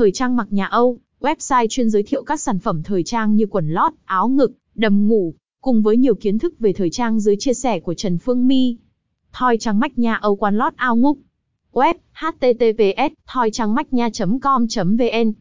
Thời trang mặc nhà Âu, website chuyên giới thiệu các sản phẩm thời trang như quần lót, áo ngực, đầm ngủ, cùng với nhiều kiến thức về thời trang dưới chia sẻ của Trần Phương My. Thoi trang mách nha Âu quan lót ao ngúc. Web https thoi trang mách nha com vn